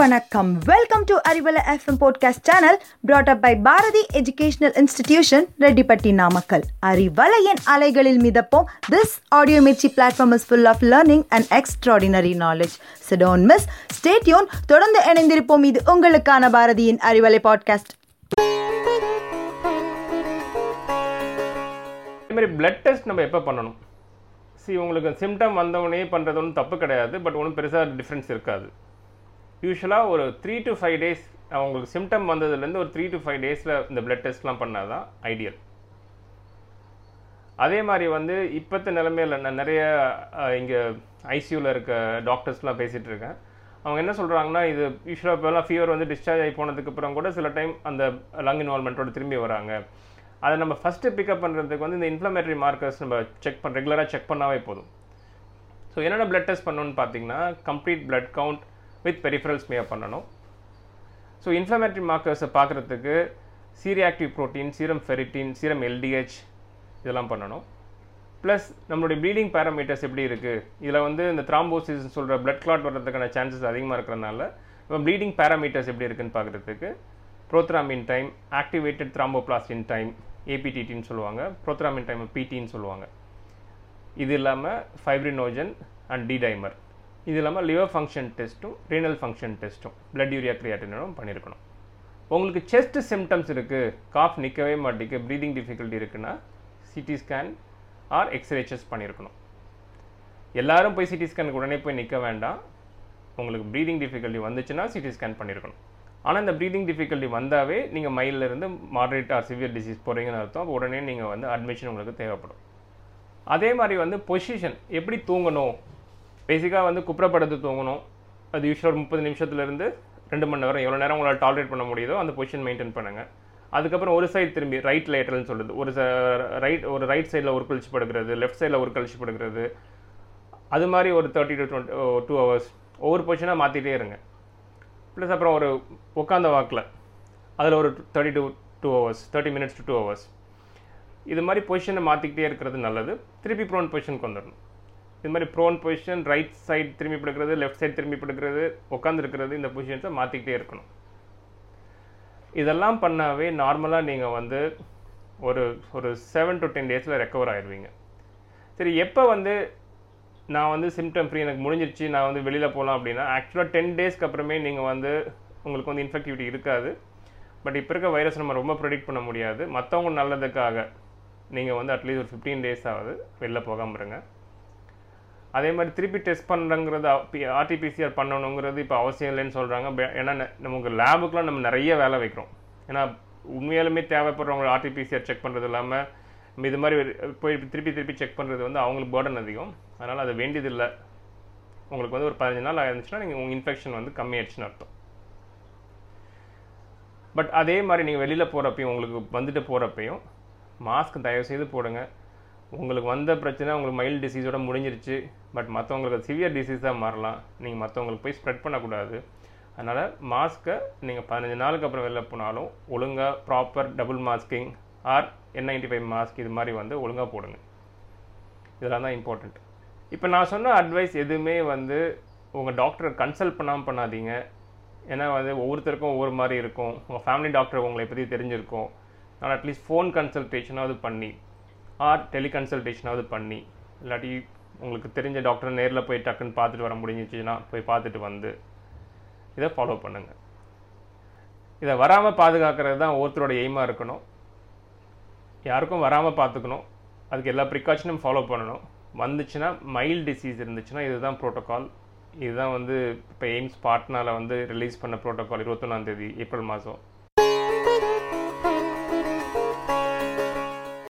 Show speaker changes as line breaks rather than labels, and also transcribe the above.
வணக்கம். Welcome to Arivalai FM podcast channel brought up by Bharathi educational institution Rettipatti Namakkal அறிவலையின் அலைகளில் மிதப்போம். This audio Mirchi platform is full of learning and extraordinary knowledge சிடோன் miss stay tuned தொடர்ந்து இணைந்திருப்போம். இது உங்களுக்கான பாரதியின் Arivalai podcast
மாதிரி blood test நம்ம எப்போ பண்ணணும்? சி உங்களுக்கு சிம்டம் வந்தவொடனே பண்ணுறது ஒன்றும் தப்பு கிடையாது பட் ஒன்றும் பெருசாக டிஃப்ரென்ஸ் இருக்காது. யூஸ்வலாக ஒரு த்ரீ டு ஃபைவ் டேஸ் அவங்களுக்கு சிம்டம் வந்ததுலேருந்து ஒரு த்ரீ டு ஃபைவ் டேஸில் இந்த பிளட் டெஸ்ட்லாம் பண்ணால் தான் ஐடியல் அதே மாதிரி வந்து இப்போத்த நிலைமையில் நான் நிறைய இங்கே ஐசியூவில் இருக்க டாக்டர்ஸ்லாம் பேசிகிட்டு இருக்கேன். அவங்க என்ன சொல்கிறாங்கன்னா இது யூஸ்வலாக இப்போலாம் ஃபீவர் வந்து டிஸ்சார்ஜ் ஆகி போனதுக்கு அப்புறம் கூட சில டைம் அந்த லங் இன்வால்மெண்ட்டோட திரும்பி வராங்க. அதை நம்ம ஃபஸ்ட்டு பிக்கப் பண்ணுறதுக்கு வந்து இந்த இன்ஃப்ளமேட்டரி மார்க்கர்ஸ் நம்ம செக் பண்ண ரெகுலராக செக் பண்ணாவே போதும். ஸோ என்னென்ன பிளட் டெஸ்ட் பண்ணணும்னு பார்த்தீங்கன்னா complete blood count with peripheral smear பண்ணணும். ஸோ இன்ஃப்ளமேட்டரி மார்க்கர்ஸை பார்க்குறதுக்கு C reactive protein serum ferritin serum LDH இதெல்லாம் பண்ணணும். ப்ளஸ் நம்மளுடைய ப்ளீடிங் பேராமீட்டர்ஸ் எப்படி இருக்குது இதில் வந்து இந்த த்ராம்போசிஸ் சொல்கிற பிளட் கிளாட் வர்றதுக்கான சான்சஸ் அதிகமாக இருக்கிறதுனால நம்ம ப்ளீடிங் பேராமீட்டர்ஸ் எப்படி இருக்குன்னு பார்க்குறதுக்கு prothrombin time activated thromboplastin time ஏபிடிடின்னு சொல்லுவாங்க. ப்ரோத்ராமின் டைம் பிடின்னு சொல்லுவாங்க. இது இல்லாமல் ஃபைப்ரினோஜன் அண்ட் டிடைமர் இது இல்லாமல் லிவர் ஃபங்க்ஷன் டெஸ்ட்டும் ரீனல் ஃபங்க்ஷன் டெஸ்ட்டும் பிளட் யூரியா கிரியாட்டினும் பண்ணியிருக்கணும் உங்களுக்கு செஸ்ட் சிம்டம்ஸ் இருக்குது காஃப் நிற்கவே மாட்டேங்கு ப்ரீதிங் டிஃபிகல்ட்டி இருக்குன்னா CT scan or X rays பண்ணியிருக்கணும் எல்லாரும் போய் சிடி ஸ்கேனுக்கு உடனே போய் நிற்க வேண்டாம். உங்களுக்கு ப்ரீதிங் டிஃபிகல்ட்டி வந்துச்சுன்னா சிடி ஸ்கேன் பண்ணியிருக்கணும் ஆனால் இந்த ப்ரீதிங் டிஃபிகல்ட்டி வந்தாவே நீங்கள் மைல்ல இருந்து மாடரேட் ஆர் சிவியர் டிசீஸ் போகிறீங்கன்னு அர்த்தம். உடனே நீங்கள் வந்து அட்மிஷன் உங்களுக்கு தேவைப்படும். அதே மாதிரி வந்து பொசிஷன் எப்படி தூங்கணும்? பேசிக்காக வந்து குப்புறப்படுத்து தூங்கணும். அது யூஸ்வலாக ஒரு முப்பது நிமிஷத்துலேருந்து ரெண்டு மணி நேரம் எவ்வளோ நேரம் உங்களால் டாலரேட் பண்ண முடியுதோ அந்த பொசிஷன் மெயின்டைன் பண்ணுங்கள் அதுக்கப்புறம் ஒரு சைடு திரும்பி ரைட் லேட்டரல்னு சொல்லுது ஒரு ரைட் ஒரு ரைட் சைடில் ஒரு கழிச்சு படுக்கிறது லெஃப்ட் சைடில் ஒரு கழிச்சு படுக்கிறது அது மாதிரி ஒரு thirty to twenty two hours ஒவ்வொரு பொசிஷனாக மாற்றிட்டே இருங்க. ப்ளஸ் அப்புறம் ஒரு உட்காந்த வாக்கில். அதில் ஒரு thirty to two hours thirty minutes to two hours இது மாதிரி பொசிஷனை மாற்றிக்கிட்டே இருக்கிறது நல்லது. திருப்பி ப்ரோன் பொசிஷனுக்கு வந்துடணும் இது மாதிரி ப்ரோன் பொசிஷன் ரைட் சைடு திரும்பி படுக்கிறது லெஃப்ட் சைடு திரும்பி படுக்கிறது உட்காந்துருக்கிறது இந்த பொசிஷன்ஸை மாற்றிக்கிட்டே இருக்கணும். இதெல்லாம் பண்ணாவே நார்மலாக நீங்கள் வந்து ஒரு ஒரு செவன் டு டென் டேஸில் ரெக்கவர் ஆயிடுவீங்க சரி எப்போ வந்து நான் வந்து சிம்டம் ஃப்ரீ எனக்கு முடிஞ்சிருச்சு நான் வந்து வெளியில் போகலாம் அப்படின்னா ஆக்சுவலாக டென் டேஸ்க்கு அப்புறமே நீங்கள் வந்து உங்களுக்கு வந்து இன்ஃபெக்டிவிட்டி இருக்காது. பட் இப்போ இருக்க வைரஸ் நம்ம ரொம்ப ப்ரொடிக்ட் பண்ண முடியாது. மற்றவங்க நல்லதுக்காக நீங்கள் வந்து அட்லீஸ்ட் ஒரு ஃபிஃப்டீன் டேஸ் ஆகுது வெளில போகாமல் இருங்க. அதே மாதிரி திருப்பி டெஸ்ட் பண்ணுறங்கிறது ஆர்டிபிசிஆர் பண்ணணுங்கிறது இப்போ அவசியம் இல்லைன்னு சொல்கிறாங்க ஏன்னா நமக்கு லேபுக்குலாம் நம்ம நிறைய வேலை வைக்கிறோம். ஏன்னா உண்மையாலுமே தேவைப்படுறவங்க ஆர்டிபிசிஆர் செக் பண்ணுறது இல்லாமல் இது மாதிரி போய் திருப்பி திருப்பி செக் பண்ணுறது வந்து அவங்களுக்கு பேர்டன் அதிகம். அதனால் அது வேண்டியதில்லை. உங்களுக்கு வந்து ஒரு பதினஞ்சு நாள் ஆயிருந்துச்சுன்னா நீங்கள் உங்கள் இன்ஃபெக்ஷன் வந்து கம்மியாயிடுச்சுன்னு அர்த்தம். பட் அதே மாதிரி நீங்கள் வெளியில் போகிறப்பையும் உங்களுக்கு வந்துட்டு போகிறப்பையும் மாஸ்க் தயவுசெய்து போடுங்க. உங்களுக்கு வந்த பிரச்சனை உங்களுக்கு மைல்டு டிசீஸோட முடிஞ்சிருச்சு பட் மற்றவங்களுக்கு சிவியர் டிசீஸாக மாறலாம். நீங்கள் மற்றவங்களுக்கு போய் ஸ்ப்ரெட் பண்ணக்கூடாது. அதனால் மாஸ்க்கை நீங்கள் பதினஞ்சு நாளுக்கு அப்புறம் வெளில போனாலும் ஒழுங்காக proper double masking or N ninety five mask இது மாதிரி வந்து ஒழுங்காக போடுங்க. இதெல்லாம் தான் இம்பார்ட்டண்ட் இப்போ நான் சொன்ன அட்வைஸ் எதுவுமே வந்து உங்கள் டாக்டரை கன்சல்ட் பண்ணாமல் பண்ணாதீங்க. ஏன்னா வந்து ஒவ்வொருத்தருக்கும் ஒவ்வொரு மாதிரி இருக்கும். உங்கள் ஃபேமிலி டாக்டர் உங்களை பற்றி தெரிஞ்சிருக்கும். ஆனால் அட்லீஸ்ட் ஃபோன் கன்சல்டேஷனாவது பண்ணி ஆர் டெலிகன்சல்டேஷனாவது பண்ணி இல்லாட்டி உங்களுக்கு தெரிஞ்ச டாக்டரை நேரில் போய் டக்குன்னு பார்த்துட்டு வர முடிஞ்சிச்சுன்னா போய் பார்த்துட்டு வந்து இதை ஃபாலோ பண்ணுங்கள் இதை வராமல் பாதுகாக்கிறது தான் ஒருத்தரோட எய்மாக இருக்கணும். யாருக்கும் வராமல் பார்த்துக்கணும். அதுக்கு எல்லா ப்ரிகாஷனும் ஃபாலோ பண்ணணும். வந்துச்சுன்னா மைல்டு டிசீஸ் இருந்துச்சுன்னா இதுதான் ப்ரோட்டோக்கால் இதுதான் வந்து இப்போ எய்ம்ஸ் பார்ட்னால வந்து ரிலீஸ் பண்ண ப்ரோட்டோகால் இருபத்தொன்னாந்தேதி ஏப்ரல் மாதம்